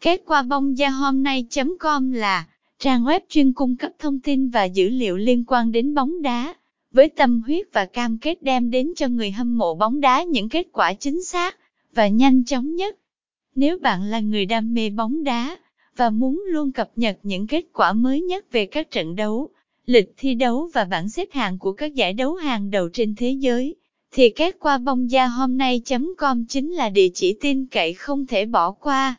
Kết quả bóng da hôm nay.com là trang web chuyên cung cấp thông tin và dữ liệu liên quan đến bóng đá, với tâm huyết và cam kết đem đến cho người hâm mộ bóng đá những kết quả chính xác và nhanh chóng nhất. Nếu bạn là người đam mê bóng đá và muốn luôn cập nhật những kết quả mới nhất về các trận đấu, lịch thi đấu và bảng xếp hạng của các giải đấu hàng đầu trên thế giới, thì kết quả bóng da hôm nay.com chính là địa chỉ tin cậy không thể bỏ qua.